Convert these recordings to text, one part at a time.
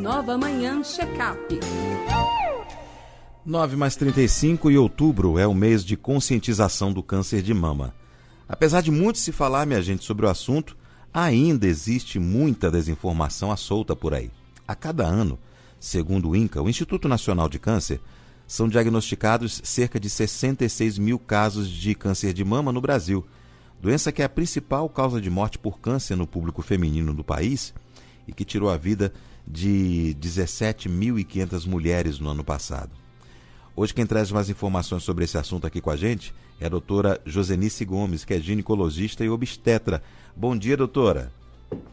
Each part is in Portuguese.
Nova Manhã Check-up. 9 mais 35 e outubro é o mês de conscientização do câncer de mama. Apesar de muito se falar, minha gente, sobre o assunto, ainda existe muita desinformação à solta por aí. A cada ano, segundo o INCA, o Instituto Nacional de Câncer, são diagnosticados cerca de 66 mil casos de câncer de mama no Brasil, doença que é a principal causa de morte por câncer no público feminino do país e que tirou a vida de 17.500 mulheres no ano passado. Hoje quem traz mais informações sobre esse assunto aqui com a gente é a doutora Josenice Gomes, que é ginecologista e obstetra. Bom dia, doutora.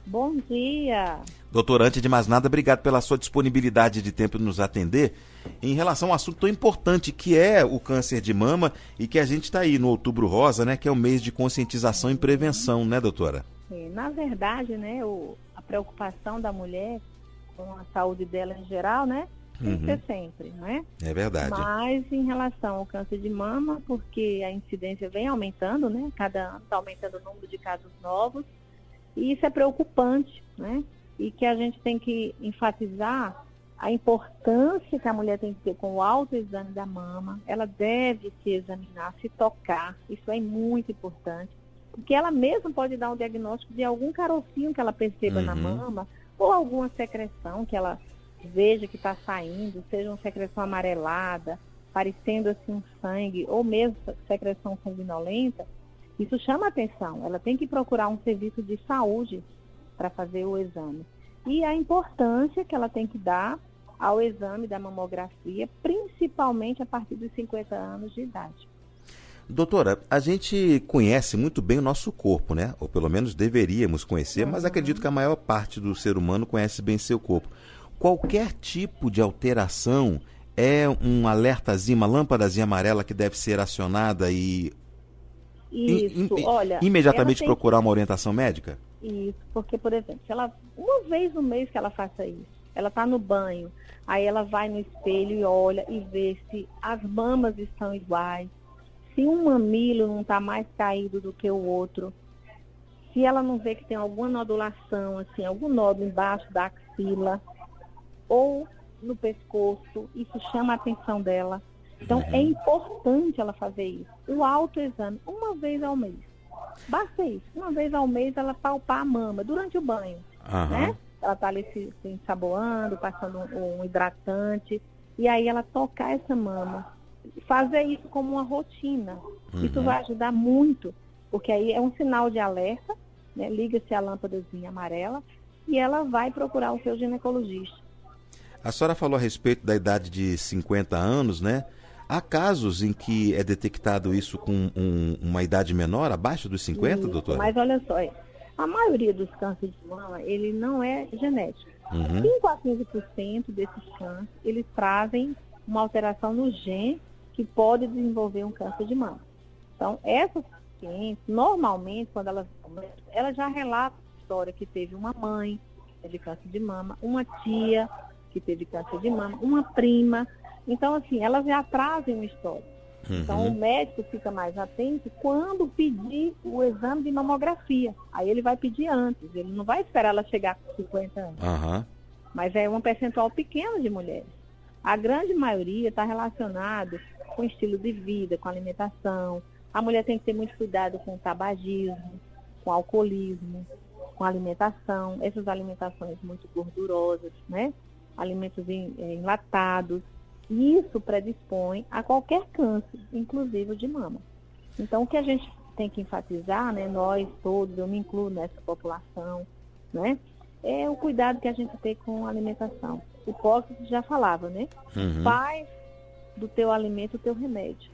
Bom dia. Doutora, antes de mais nada, obrigado pela sua disponibilidade de tempo de nos atender em relação a um assunto tão importante que é o câncer de mama e que a gente está aí no Outubro Rosa, né, que é o mês de conscientização e prevenção, né, doutora? Na verdade, né, o, a preocupação da mulher com a saúde dela em geral, né, tem uhum. que ser sempre, né? É verdade. Mas em relação ao câncer de mama, porque a incidência vem aumentando, né? Cada ano está aumentando o número de casos novos, e isso é preocupante, né? E que a gente tem que enfatizar a importância que a mulher tem que ter com o autoexame da mama. Ela deve se examinar, se tocar. Isso é muito importante. Porque ela mesma pode dar um diagnóstico de algum carocinho que ela perceba uhum. na mama, ou alguma secreção que ela veja que está saindo, seja uma secreção amarelada, parecendo assim um sangue, ou mesmo secreção sanguinolenta, isso chama atenção. Ela tem que procurar um serviço de saúde para fazer o exame. E a importância que ela tem que dar ao exame da mamografia, principalmente a partir dos 50 anos de idade. Doutora, a gente conhece muito bem o nosso corpo, né? Ou pelo menos deveríamos conhecer, uhum. mas acredito que a maior parte do ser humano conhece bem seu corpo. Qualquer tipo de alteração é um alertazinho, uma lâmpadazinha amarela que deve ser acionada e isso, olha. Imediatamente procurar uma orientação médica? Isso, porque, por exemplo, se ela, uma vez no mês que ela faça isso, ela está no banho, aí ela vai no espelho e olha e vê se as mamas estão iguais, se um mamilo não está mais caído do que o outro, se ela não vê que tem alguma nodulação, assim, algum nódulo embaixo da axila ou no pescoço, isso chama a atenção dela. Então, é uhum. importante ela fazer isso. O autoexame, uma vez ao mês. Basta isso. Uma vez ao mês ela palpar a mama durante o banho. Uhum. Né? Ela está ali se, se ensaboando, passando um, um hidratante. E aí ela tocar essa mama. Fazer isso como uma rotina. Uhum. Isso vai ajudar muito. Porque aí é um sinal de alerta. Né? Liga-se a lâmpadazinha amarela. E ela vai procurar o seu ginecologista. A senhora falou a respeito da idade de 50 anos, né? Há casos em que é detectado isso com um, uma idade menor, abaixo dos 50, isso, doutora? Mas olha só, a maioria dos cânceres de mama, ele não é genético. Uhum. 5 a 15% desses cânceres, eles trazem uma alteração no gene que pode desenvolver um câncer de mama. Então, essas pacientes, normalmente, quando elas ela já relata a história que teve uma mãe de câncer de mama, uma tia que teve câncer de mama, uma prima, então, assim, elas já trazem uma história. Uhum. Então, o médico fica mais atento quando pedir o exame de mamografia. Aí ele vai pedir antes, ele não vai esperar ela chegar com 50 anos. Uhum. Mas é um percentual pequeno de mulheres. A grande maioria está relacionado com estilo de vida, com alimentação. A mulher tem que ter muito cuidado com o tabagismo, com o alcoolismo, com a alimentação, essas alimentações muito gordurosas, né? Alimentos eh, enlatados. Isso predispõe a qualquer câncer, inclusive o de mama. Então, o que a gente tem que enfatizar, né, nós todos, eu me incluo nessa população, né, é o cuidado que a gente tem com a alimentação. O Hipócrates já falava, né? Uhum. Faz do teu alimento o teu remédio.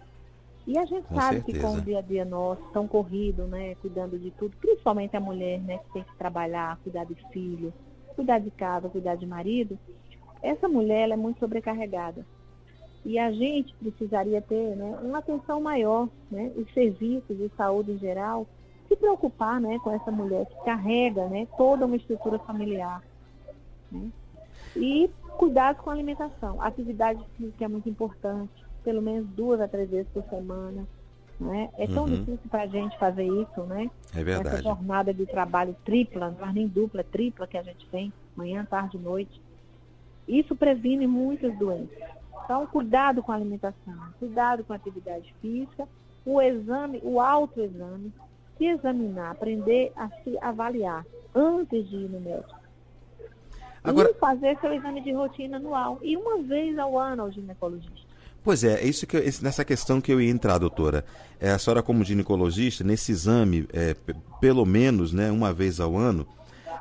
E a gente com sabe certeza. que com o dia a dia nosso, tão corrido, né, cuidando de tudo, principalmente a mulher, né, que tem que trabalhar, cuidar de filho, cuidar de casa, cuidar de marido, essa mulher é muito sobrecarregada. E a gente precisaria ter né, uma atenção maior, né, os serviços de saúde em geral, se preocupar né, com essa mulher que carrega né, toda uma estrutura familiar. Né, e cuidado com a alimentação. Atividade física é muito importante, pelo menos duas a três vezes por semana. Né? É tão uhum. difícil para a gente fazer isso, né? É verdade. Essa jornada de trabalho tripla, não é nem dupla, é tripla que a gente tem, manhã, tarde, noite. Isso previne muitas doenças. Então, cuidado com a alimentação, cuidado com a atividade física, o exame, o autoexame, se examinar, aprender a se avaliar antes de ir no médico. Agora... E fazer seu exame de rotina anual. E uma vez ao ano ao ginecologista. Pois é, é isso que eu, nessa questão que eu ia entrar, doutora. É, a senhora, como ginecologista, nesse exame, é, pelo menos né, uma vez ao ano,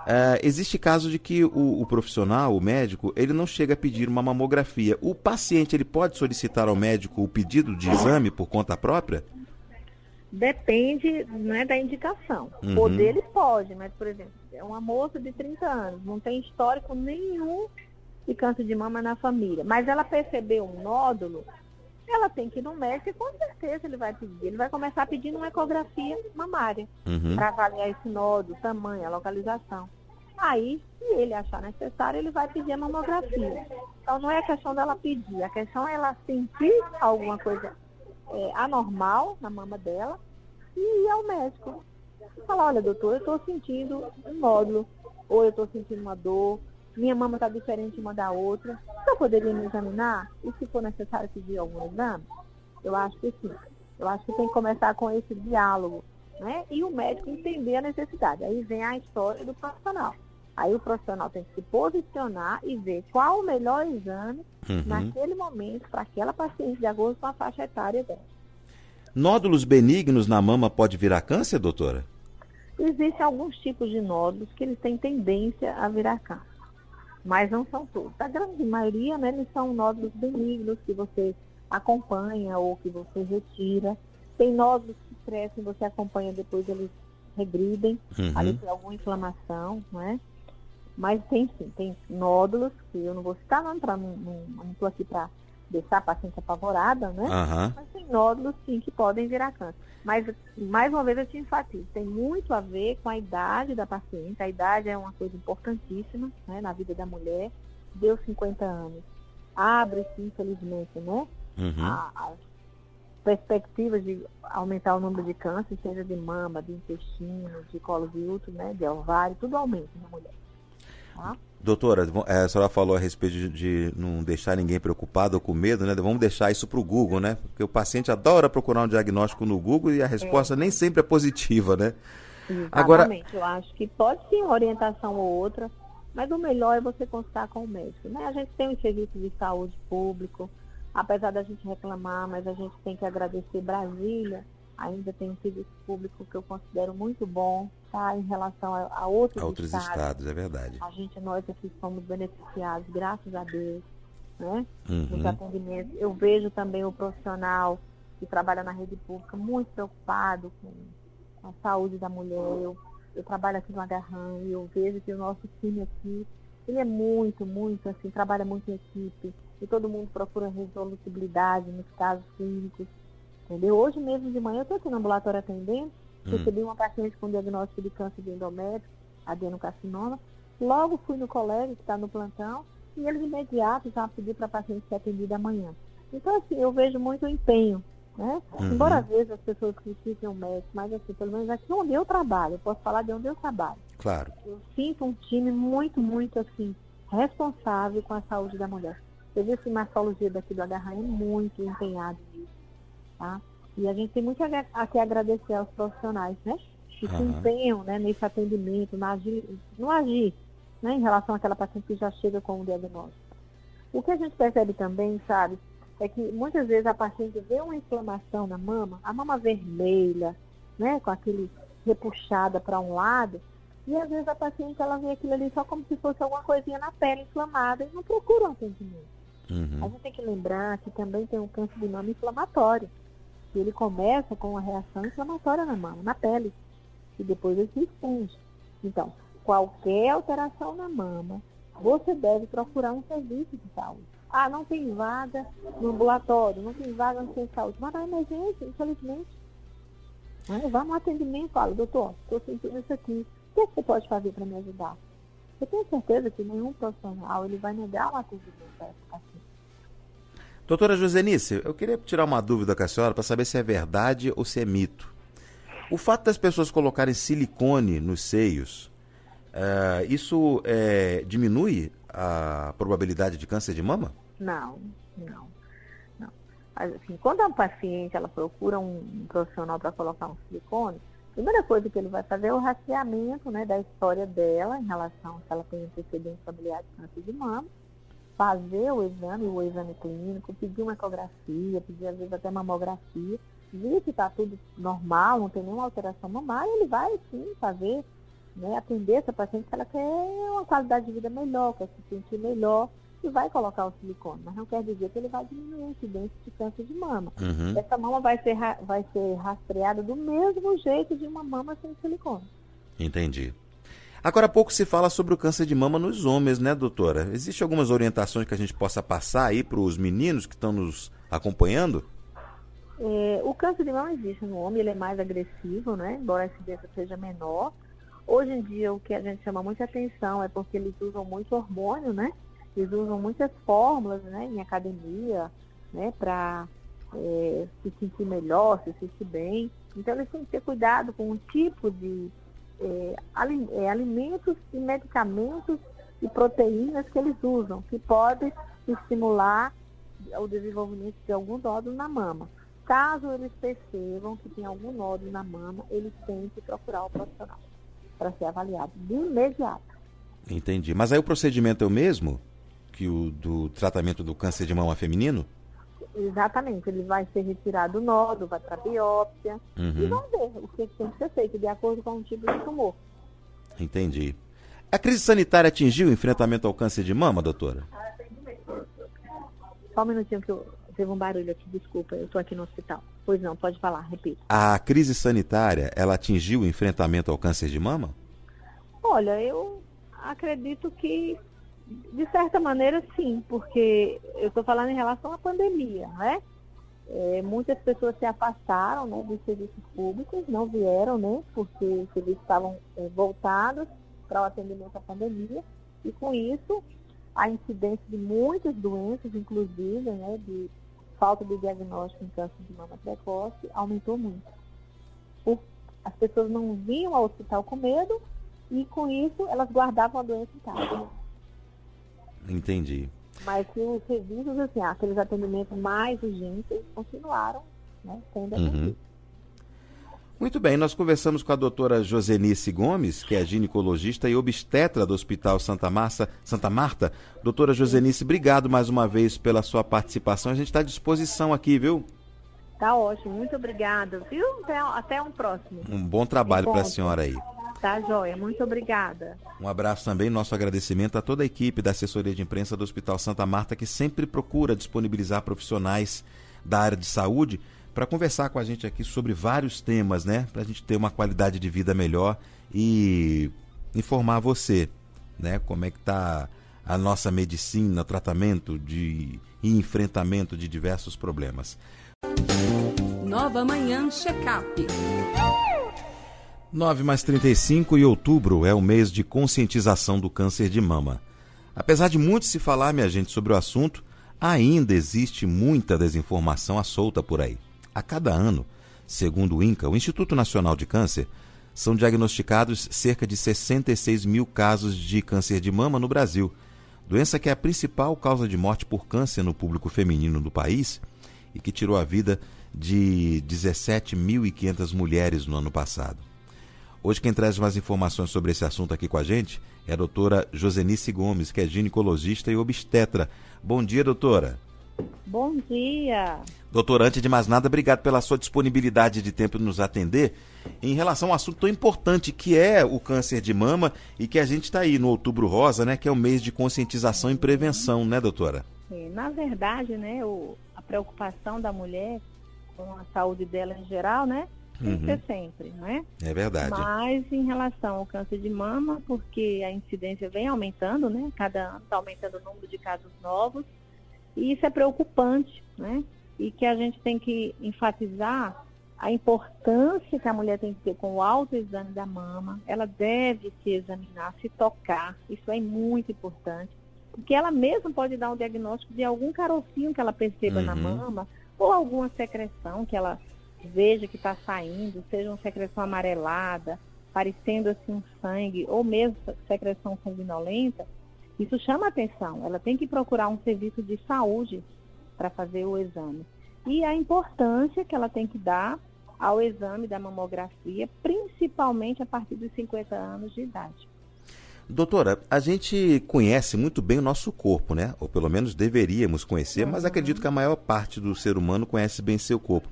é, existe caso de que o, o, profissional, o médico, ele não chega a pedir uma mamografia. O paciente ele pode solicitar ao médico o pedido de exame por conta própria? Depende né, da indicação. Uhum. Poder ele pode, mas, por exemplo, é uma moça de 30 anos, não tem histórico nenhum de câncer de mama na família, mas ela percebeu um nódulo, ela tem que ir no médico e com certeza ele vai pedir. Ele vai começar pedindo uma ecografia mamária uhum. para avaliar esse nódulo, tamanho, a localização. Aí, se ele achar necessário, ele vai pedir a mamografia. Então não é a questão dela pedir, a questão é ela sentir alguma coisa é, anormal na mama dela e ir ao médico. Falar, olha, doutor, eu estou sentindo um nódulo, ou eu estou sentindo uma dor, minha mama está diferente uma da outra. Você poderia me examinar? E se for necessário pedir algum exame? Eu acho que sim. Eu acho que tem que começar com esse diálogo, né? E o médico entender a necessidade. Aí vem a história do profissional. Aí o profissional tem que se posicionar e ver qual o melhor exame uhum. naquele momento para aquela paciente de acordo com a faixa etária dela. Nódulos benignos na mama pode virar câncer, doutora? Existem alguns tipos de nódulos que eles têm tendência a virar câncer, mas não são todos. A grande maioria, né, eles são nódulos benignos que você acompanha ou que você retira. Tem nódulos que crescem, você acompanha, depois eles regridem, uhum. ali tem alguma inflamação, né? Mas tem sim, tem nódulos, que eu não vou citar não, pra, não, não estou aqui para deixar a paciente apavorada, né? Uhum. Mas tem nódulos sim que podem virar câncer. Mas, mais uma vez, eu te enfatizo, tem muito a ver com a idade da paciente. A idade é uma coisa importantíssima né, na vida da mulher. Deu 50 anos. Abre-se, infelizmente, né? Uhum. as perspectivas de aumentar o número de câncer, seja de mama, de intestino, de colo de útero, né? De ovário, tudo aumenta na mulher. Doutora, é, a senhora falou a respeito de, de, não deixar ninguém preocupado ou com medo, né? Vamos deixar isso para o Google, né? Porque o paciente adora procurar um diagnóstico no Google e a resposta é. nem sempre é positiva, né? Exatamente. Agora... Eu acho que pode sim uma orientação ou outra, mas o melhor é você consultar com o médico, né? A gente tem um serviço de saúde público, apesar da gente reclamar, mas a gente tem que agradecer Brasília, ainda tem um serviço público que eu considero muito bom, tá? Em relação a, a outros, a outros estados. estados. é verdade. A gente, nós aqui somos beneficiados, graças a Deus, né? Uhum. Nos atendimentos. Eu vejo também o profissional que trabalha na rede pública muito preocupado com a saúde da mulher. Eu, eu trabalho aqui no Agarram e eu vejo que o nosso time aqui, ele é muito, muito, assim, trabalha muito em equipe. E todo mundo procura resolutibilidade nos casos clínicos Entendeu? Hoje mesmo de manhã eu estou aqui no ambulatório atendendo, hum. recebi uma paciente com diagnóstico de câncer de endométrio, adenocarcinoma. Logo fui no colega que está no plantão e ele de imediato já pediu para a paciente ser atendida amanhã. Então, assim, eu vejo muito empenho, né? Uhum. Embora às vezes as pessoas critiquem o médico, mas assim, pelo menos aqui onde eu trabalho, eu posso falar de onde eu trabalho. Claro. Eu sinto um time muito, muito assim, responsável com a saúde da mulher. Eu vi a hematologia daqui do HRM muito empenhado nisso tá? E a gente tem muito a que agradecer aos profissionais, né? Que uhum. se empenham né, nesse atendimento, no agir, no agir né, em relação àquela paciente que já chega com o diagnóstico. O que a gente percebe também, sabe, é que muitas vezes a paciente vê uma inflamação na mama, a mama vermelha, né, com aquele repuxada para um lado, e às vezes a paciente ela vê aquilo ali só como se fosse alguma coisinha na pele inflamada e não procura um atendimento. Uhum. A gente tem que lembrar que também tem um câncer de mama inflamatório que ele começa com uma reação inflamatória na mama, na pele, e depois ele se expande. Então, qualquer alteração na mama, você deve procurar um serviço de saúde. Ah, não tem vaga no ambulatório, não tem vaga no centro de saúde. Mas na emergência, infelizmente. Né? Vá no atendimento fala, doutor, estou sentindo isso aqui. O que, é você pode fazer para me ajudar? Eu tenho certeza que nenhum profissional ele vai negar um atendimento para essa. Doutora Josenice, eu queria tirar uma dúvida com a senhora para saber se é verdade ou se é mito. O fato das pessoas colocarem silicone nos seios, uh, isso é, diminui a probabilidade de câncer de mama? Não, não. não. Assim, quando a paciente ela procura um profissional para colocar um silicone, a primeira coisa que ele vai fazer é o rastreamento né, da história dela em relação se ela tem antecedente familiar de câncer de mama, fazer o exame, o exame clínico, pedir uma ecografia, pedir às vezes até mamografia, ver que está tudo normal, não tem nenhuma alteração mamária, ele vai sim fazer, né, atender essa paciente se ela quer uma qualidade de vida melhor, quer se sentir melhor e vai colocar o silicone, mas não quer dizer que ele vai diminuir a incidência de câncer de mama. Uhum. Essa mama vai ser, vai ser rastreada do mesmo jeito de uma mama sem silicone. Entendi. Agora há pouco se fala sobre o câncer de mama nos homens, né, doutora? Existem algumas orientações que a gente possa passar aí para os meninos que estão nos acompanhando? É, o câncer de mama existe no homem, ele é mais agressivo, né? Embora a incidência seja menor. Hoje em dia, o que a gente chama muita atenção é porque eles usam muito hormônio, né? Eles usam muitas fórmulas né, em academia né, para é, se sentir melhor, se sentir bem. Então, eles têm que ter cuidado com o tipo de é, é, alimentos e medicamentos e proteínas que eles usam, que podem estimular o desenvolvimento de algum nódulo na mama. Caso eles percebam que tem algum nódulo na mama, eles têm que procurar o profissional para ser avaliado de imediato. Entendi. Mas aí o procedimento é o mesmo? que o do tratamento do câncer de mama feminino? Exatamente, ele vai ser retirado o nódulo, vai para biópsia uhum. e vão ver o que tem que ser feito de acordo com o tipo de tumor. Entendi. A crise sanitária atingiu o enfrentamento ao câncer de mama, doutora? Só um minutinho que eu teve um barulho aqui, desculpa, eu estou aqui no hospital. Pois não, pode falar, repita. A crise sanitária, ela atingiu o enfrentamento ao câncer de mama? Olha, eu acredito que de certa maneira, sim, porque eu estou falando em relação à pandemia, né? É, muitas pessoas se afastaram né, dos serviços públicos, não vieram, né? Porque os serviços estavam é, voltados para o atendimento à pandemia, e com isso a incidência de muitas doenças, inclusive, né, de falta de diagnóstico em câncer de mama precoce, aumentou muito. as pessoas não vinham ao hospital com medo e com isso elas guardavam a doença em casa. Entendi. Mas que os serviços, assim, aqueles atendimentos mais urgentes, continuaram né, sendo uhum. Muito bem, nós conversamos com a doutora Josenice Gomes, que é ginecologista e obstetra do Hospital Santa, Marta. Santa Marta. Doutora Josenice, obrigado mais uma vez pela sua participação. A gente está à disposição aqui, viu? Tá ótimo, muito obrigada, viu? Até, até um próximo. Um bom trabalho para a senhora aí. Tá, Joia. Muito obrigada. Um abraço também, nosso agradecimento a toda a equipe da assessoria de imprensa do Hospital Santa Marta, que sempre procura disponibilizar profissionais da área de saúde para conversar com a gente aqui sobre vários temas, né? Para a gente ter uma qualidade de vida melhor e informar você, né? Como é que está a nossa medicina, tratamento de e enfrentamento de diversos problemas. Nova Manhã Check-up. 9 mais 35 e outubro é o mês de conscientização do câncer de mama. Apesar de muito se falar, minha gente, sobre o assunto, ainda existe muita desinformação à solta por aí. A cada ano, segundo o INCA, o Instituto Nacional de Câncer, são diagnosticados cerca de 66 mil casos de câncer de mama no Brasil, doença que é a principal causa de morte por câncer no público feminino do país e que tirou a vida de 17.500 mulheres no ano passado. Hoje quem traz mais informações sobre esse assunto aqui com a gente é a doutora Josenice Gomes, que é ginecologista e obstetra. Bom dia, doutora. Bom dia. Doutora, antes de mais nada, obrigado pela sua disponibilidade de tempo de nos atender em relação a um assunto tão importante que é o câncer de mama e que a gente está aí no Outubro Rosa, né, que é o mês de conscientização e prevenção, né, doutora? É, na verdade, né, o, a preocupação da mulher com a saúde dela em geral, né, tem que ser uhum. sempre, não é? É verdade. Mas em relação ao câncer de mama, porque a incidência vem aumentando, né? Cada ano está aumentando o número de casos novos. E isso é preocupante, né? E que a gente tem que enfatizar a importância que a mulher tem que ter com o autoexame da mama. Ela deve se examinar, se tocar. Isso é muito importante. Porque ela mesma pode dar um diagnóstico de algum carocinho que ela perceba uhum. na mama ou alguma secreção que ela veja que está saindo, seja uma secreção amarelada, parecendo assim um sangue, ou mesmo secreção sanguinolenta, Isso chama atenção. Ela tem que procurar um serviço de saúde para fazer o exame. E a importância que ela tem que dar ao exame da mamografia, principalmente a partir dos 50 anos de idade. Doutora, a gente conhece muito bem o nosso corpo, né? Ou pelo menos deveríamos conhecer, uhum. mas acredito que a maior parte do ser humano conhece bem seu corpo.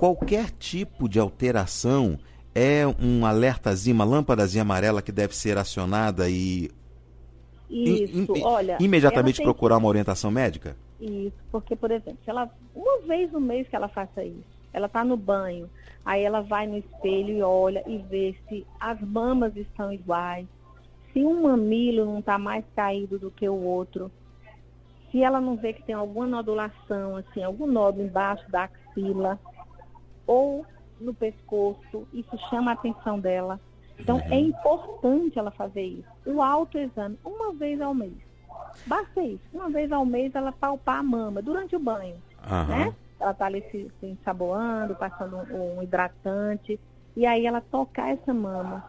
Qualquer tipo de alteração é um alertazinho, uma lâmpadazinha amarela que deve ser acionada e isso, in, olha, imediatamente procurar uma orientação médica? Isso, porque, por exemplo, se ela, uma vez no mês que ela faça isso, ela está no banho, aí ela vai no espelho e olha e vê se as mamas estão iguais, se um mamilo não está mais caído do que o outro, se ela não vê que tem alguma nodulação, assim, algum nódulo embaixo da axila ou no pescoço, isso chama a atenção dela. Então, uhum. é importante ela fazer isso. O autoexame, uma vez ao mês. Basta isso. Uma vez ao mês ela palpar a mama durante o banho. Uhum. Né? Ela está ali se, se ensaboando, passando um, um hidratante. E aí ela tocar essa mama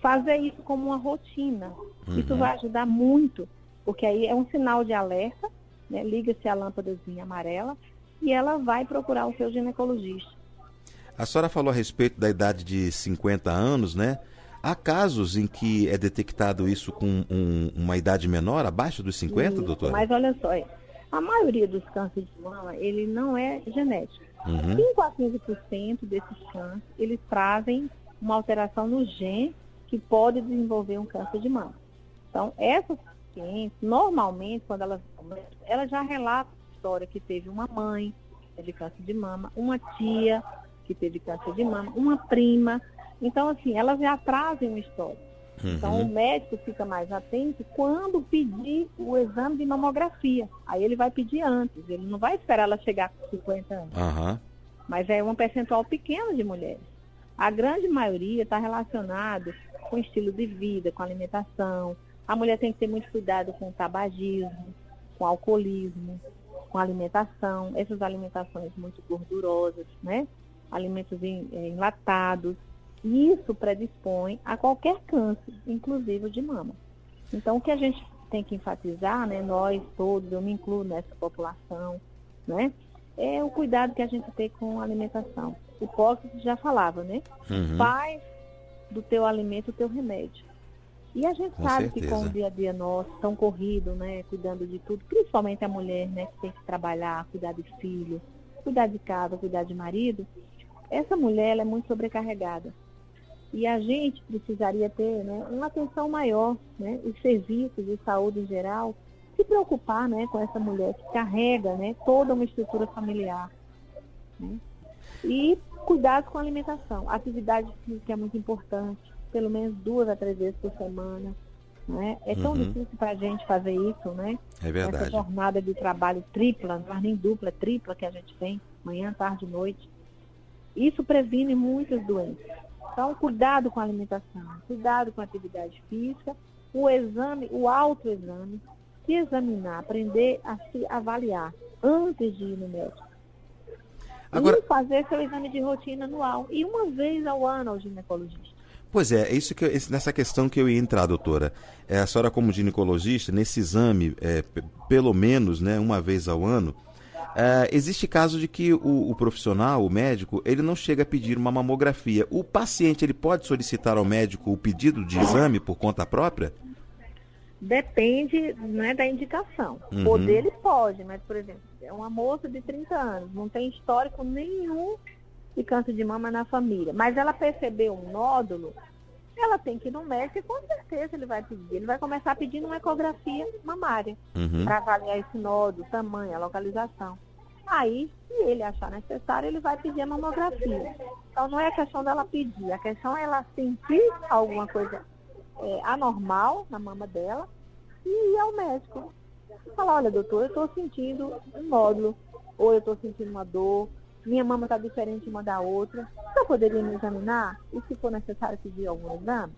fazer isso como uma rotina. Uhum. Isso vai ajudar muito, porque aí é um sinal de alerta, né? liga-se a lâmpadazinha amarela e ela vai procurar o seu ginecologista. A senhora falou a respeito da idade de 50 anos, né? Há casos em que é detectado isso com um, uma idade menor, abaixo dos 50, isso, doutora? Mas olha só, a maioria dos cânceres de mama, ele não é genético. Uhum. 5 a 15% desses cânceres, eles trazem uma alteração no gene que pode desenvolver um câncer de mama. Então, essas pacientes, normalmente, quando elas ela já relata a história que teve uma mãe de câncer de mama, uma tia que teve câncer de mama, uma prima. Então, assim, elas já trazem uma história. Uhum. Então, o médico fica mais atento quando pedir o exame de mamografia. Aí ele vai pedir antes, ele não vai esperar ela chegar com 50 anos. Uhum. Mas é um percentual pequeno de mulheres. A grande maioria está relacionado com estilo de vida, com alimentação. A mulher tem que ter muito cuidado com o tabagismo, com o alcoolismo, com a alimentação, essas alimentações muito gordurosas, né? Alimentos eh, enlatados. Isso predispõe a qualquer câncer, inclusive de mama. Então, o que a gente tem que enfatizar, né, nós todos, eu me incluo nessa população, né, é o cuidado que a gente tem com a alimentação. O Hipócrates já falava, né? Uhum. Faz do teu alimento o teu remédio. E a gente com sabe certeza. que com o dia a dia nosso, tão corrido, né, cuidando de tudo, principalmente a mulher, né, que tem que trabalhar, cuidar de filho, cuidar de casa, cuidar de marido, essa mulher é muito sobrecarregada. E a gente precisaria ter né, uma atenção maior, né, os serviços de saúde em geral, se preocupar né, com essa mulher que carrega né, toda uma estrutura familiar. Né? E cuidado com a alimentação. Atividade física é muito importante, pelo menos duas a três vezes por semana. Né? É tão uhum. difícil para a gente fazer isso, né? É verdade. Essa jornada de trabalho tripla, não é nem dupla, tripla que a gente tem, manhã, tarde e noite. Isso previne muitas doenças. Então, cuidado com a alimentação, cuidado com a atividade física, o exame, o autoexame, se examinar, aprender a se avaliar antes de ir no médico. Agora... E fazer seu exame de rotina anual. E uma vez ao ano ao ginecologista. Pois é, é isso que eu, nessa questão que eu ia entrar, doutora. É, a senhora, como ginecologista, nesse exame, é, pelo menos né, uma vez ao ano, é, existe caso de que o, o, profissional, o médico, ele não chega a pedir uma mamografia. O paciente ele pode solicitar ao médico o pedido de exame por conta própria? Depende né, da indicação. Uhum. Poder ele pode, mas, por exemplo, é uma moça de 30 anos, não tem histórico nenhum de câncer de mama na família, mas ela percebeu um nódulo, ela tem que ir no médico e com certeza ele vai pedir. Ele vai começar pedindo uma ecografia mamária uhum. para avaliar esse nódulo, tamanho, a localização. Aí, se ele achar necessário, ele vai pedir a mamografia. Então não é a questão dela pedir, a questão é ela sentir alguma coisa é, anormal na mama dela e ir ao médico. Falar, olha doutor, eu estou sentindo um nódulo, ou eu estou sentindo uma dor, minha mama está diferente uma da outra. Você poderia me examinar? E se for necessário pedir algum exame?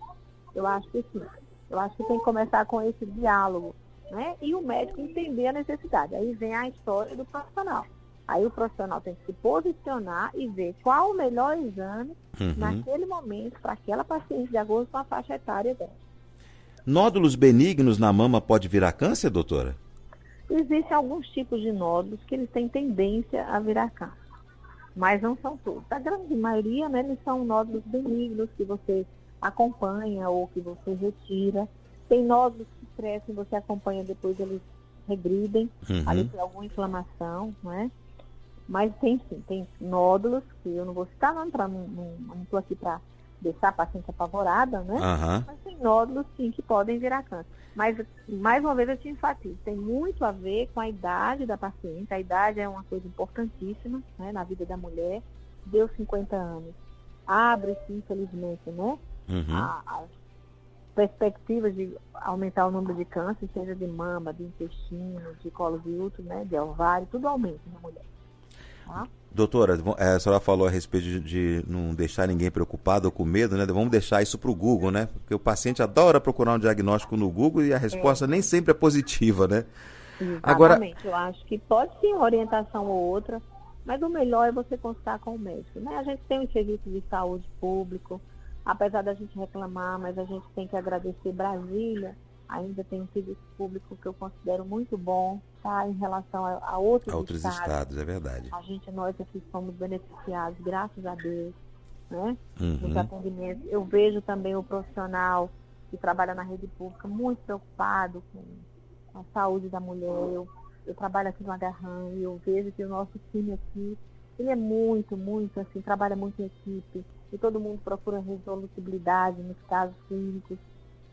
Eu acho que sim. Eu acho que tem que começar com esse diálogo, né? E o médico entender a necessidade. Aí vem a história do profissional. Aí o profissional tem que se posicionar e ver qual o melhor exame uhum. naquele momento para aquela paciente de acordo com a faixa etária dela. Nódulos benignos na mama pode virar câncer, doutora? Existem alguns tipos de nódulos que eles têm tendência a virar câncer, mas não são todos. A grande maioria, né, eles são nódulos benignos que você acompanha ou que você retira. Tem nódulos que crescem, você acompanha, depois eles regridem, uhum. ali tem alguma inflamação, né? Mas tem sim, tem nódulos, que eu não vou citar não, pra, não, não estou aqui para deixar a paciente apavorada, né? Uhum. Mas tem nódulos, sim, que podem virar câncer. Mas, mais uma vez, eu te enfatizo, tem muito a ver com a idade da paciente. A idade é uma coisa importantíssima né, na vida da mulher. Deu 50 anos. Abre-se, infelizmente, né? Uhum. A, as perspectivas de aumentar o número de câncer, seja de mama, de intestino, de colo de útero, né? De ovário, tudo aumenta na mulher. Tá? Doutora, é, a senhora falou a respeito de, de, não deixar ninguém preocupado ou com medo, né? Vamos deixar isso para o Google, né? Porque o paciente adora procurar um diagnóstico no Google e a resposta é. nem sempre é positiva, né? Exatamente. Agora... Eu acho que pode sim uma orientação ou outra, mas o melhor é você consultar com o médico, né? A gente tem um serviço de saúde público, apesar da gente reclamar, mas a gente tem que agradecer Brasília, ainda tem um serviço público que eu considero muito bom, Em relação a, a outros, a outros estados. estados. é verdade. A gente, nós aqui somos beneficiados, graças a Deus, né? Uhum. Atendimentos. Eu vejo também o profissional que trabalha na rede pública muito preocupado com a saúde da mulher. Eu, eu trabalho aqui no Agarrão e eu vejo que o nosso time aqui, ele é muito, muito, assim, trabalha muito em equipe. E todo mundo procura resolutibilidade nos casos clínicos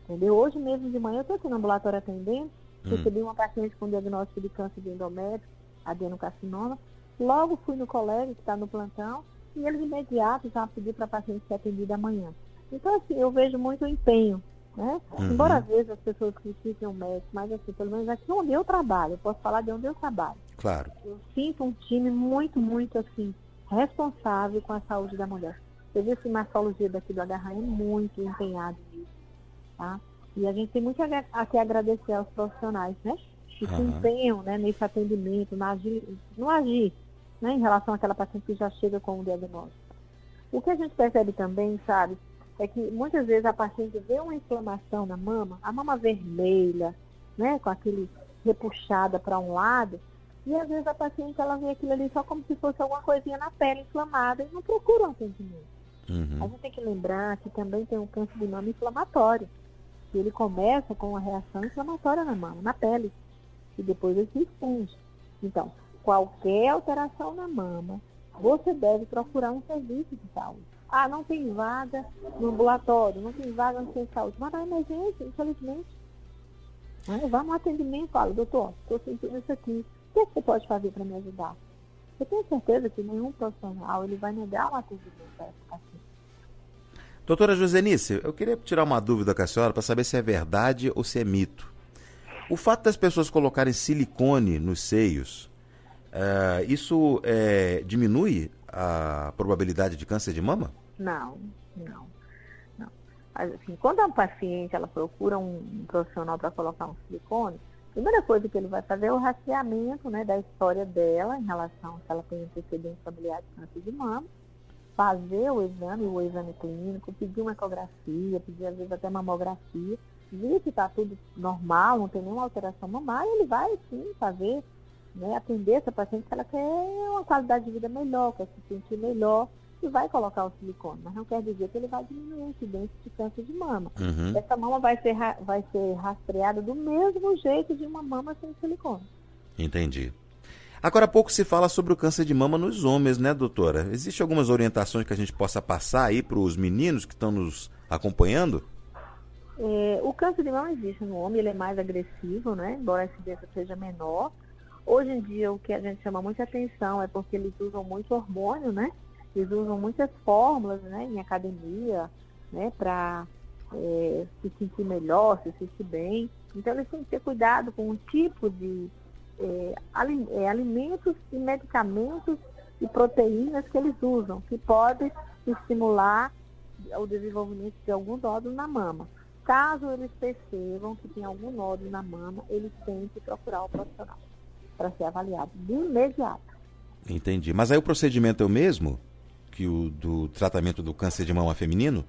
Entendeu? Hoje mesmo de manhã eu estou aqui no ambulatório atendendo, hum. recebi uma paciente com diagnóstico de câncer de endométrio, adenocarcinoma. Logo fui no colega que está no plantão e eles imediato já pediram para a paciente ser atendida amanhã. Então, assim, eu vejo muito empenho, né? Uhum. Embora às vezes as pessoas critiquem o médico, mas assim, pelo menos aqui onde eu trabalho, eu posso falar de onde eu trabalho. Claro. Eu sinto um time muito, muito assim, responsável com a saúde da mulher. Você viu que a mastologia daqui do Agarra é muito empenhado nisso. Tá? E a gente tem muito a, que agradecer aos profissionais, né? Que uhum. se empenham né, nesse atendimento, no agir, no agir né, em relação àquela paciente que já chega com o diagnóstico. O que a gente percebe também, sabe, é que muitas vezes a paciente vê uma inflamação na mama, a mama vermelha, né, com aquele repuxada para um lado, e às vezes a paciente ela vê aquilo ali só como se fosse alguma coisinha na pele inflamada e não procura um atendimento. Uhum. A gente tem que lembrar que também tem um câncer de mama inflamatório ele começa com uma reação inflamatória na mama, na pele, e depois ele se expande. Então, qualquer alteração na mama, você deve procurar um serviço de saúde. Ah, não tem vaga no ambulatório, não tem vaga no centro de saúde. Mas na emergência, infelizmente. Aí, vá no atendimento e fala, doutor, estou sentindo isso aqui. O que, é que você pode fazer para me ajudar? Eu tenho certeza que nenhum profissional ele vai negar um atendimento para essa paciente. Doutora Josenice, eu queria tirar uma dúvida com a senhora para saber se é verdade ou se é mito. O fato das pessoas colocarem silicone nos seios, uh, isso é, diminui a probabilidade de câncer de mama? Não, não. não. Assim, quando a paciente ela procura um profissional para colocar um silicone, a primeira coisa que ele vai fazer é o rastreamento né, da história dela em relação se ela tem antecedente familiar de câncer de mama fazer o exame, o exame clínico, pedir uma ecografia, pedir às vezes até mamografia, ver se está tudo normal, não tem nenhuma alteração mamária, ele vai sim fazer, né, atender essa paciente que ela quer uma qualidade de vida melhor, quer se sentir melhor, e vai colocar o silicone. Mas não quer dizer que ele vai diminuir a incidência de câncer de mama. Uhum. Essa mama vai ser, vai ser rastreada do mesmo jeito de uma mama sem silicone. Entendi. Agora há pouco se fala sobre o câncer de mama nos homens, né, doutora? Existem algumas orientações que a gente possa passar aí para os meninos que estão nos acompanhando? É, o câncer de mama existe no homem, ele é mais agressivo, né? Embora a incidência seja menor. Hoje em dia, o que a gente chama muita atenção é porque eles usam muito hormônio, né? Eles usam muitas fórmulas, né, em academia, né, para é, se sentir melhor, se sentir bem. Então, eles têm que ter cuidado com o tipo de é, é, alimentos e medicamentos e proteínas que eles usam, que podem estimular o desenvolvimento de algum nódulo na mama. Caso eles percebam que tem algum nódulo na mama, eles têm que procurar o profissional para ser avaliado de imediato. Entendi. Mas aí o procedimento é o mesmo que o do tratamento do câncer de mama feminino?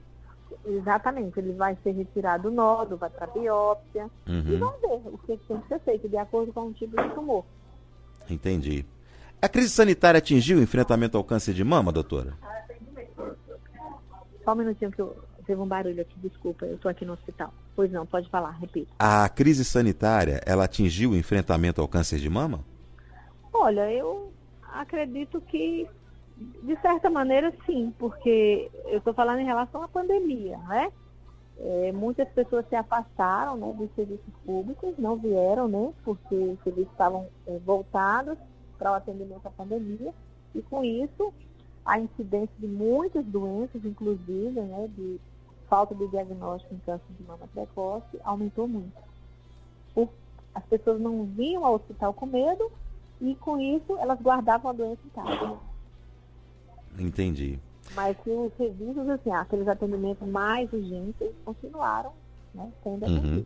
Exatamente, ele vai ser retirado o nódulo, vai para biópsia Uhum. e vão ver o que tem que ser feito de acordo com o tipo de tumor. Entendi. A crise sanitária atingiu o enfrentamento ao câncer de mama, doutora? Só um minutinho que eu, teve um barulho aqui, desculpa, eu estou aqui no hospital. Pois não, pode falar, repita. A crise sanitária, ela atingiu o enfrentamento ao câncer de mama? Olha, eu acredito que, de certa maneira, sim, porque eu estou falando em relação à pandemia, né? É, muitas pessoas se afastaram né, dos serviços públicos, não vieram, né? Porque os serviços estavam é, voltados para o atendimento à pandemia, e com isso a incidência de muitas doenças, inclusive, né, de falta de diagnóstico em câncer de mama precoce, aumentou muito. Por, as pessoas não vinham ao hospital com medo e com isso elas guardavam a doença em casa. Entendi. Mas que os serviços, assim, aqueles atendimentos mais urgentes, continuaram né, sendo Uhum.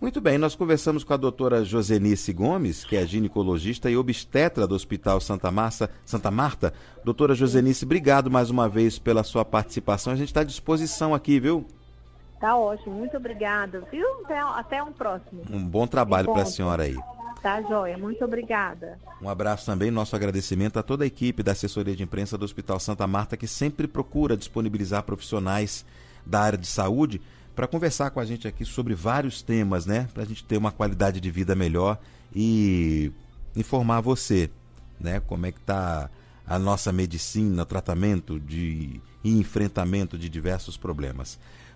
Muito bem, nós conversamos com a doutora Josenice Gomes, que é ginecologista e obstetra do Hospital Santa, Marta. Santa Marta. Doutora Josenice, obrigado mais uma vez pela sua participação. A gente está à disposição aqui, viu? Tá ótimo, muito obrigada, viu? Até, até um próximo. Um bom trabalho para a senhora aí. Tá, joia? Muito obrigada. Um abraço também, nosso agradecimento a toda a equipe da assessoria de imprensa do Hospital Santa Marta, que sempre procura disponibilizar profissionais da área de saúde para conversar com a gente aqui sobre vários temas, né? Para a gente ter uma qualidade de vida melhor e informar você, né? Como é que está a nossa medicina, tratamento de, e enfrentamento de diversos problemas.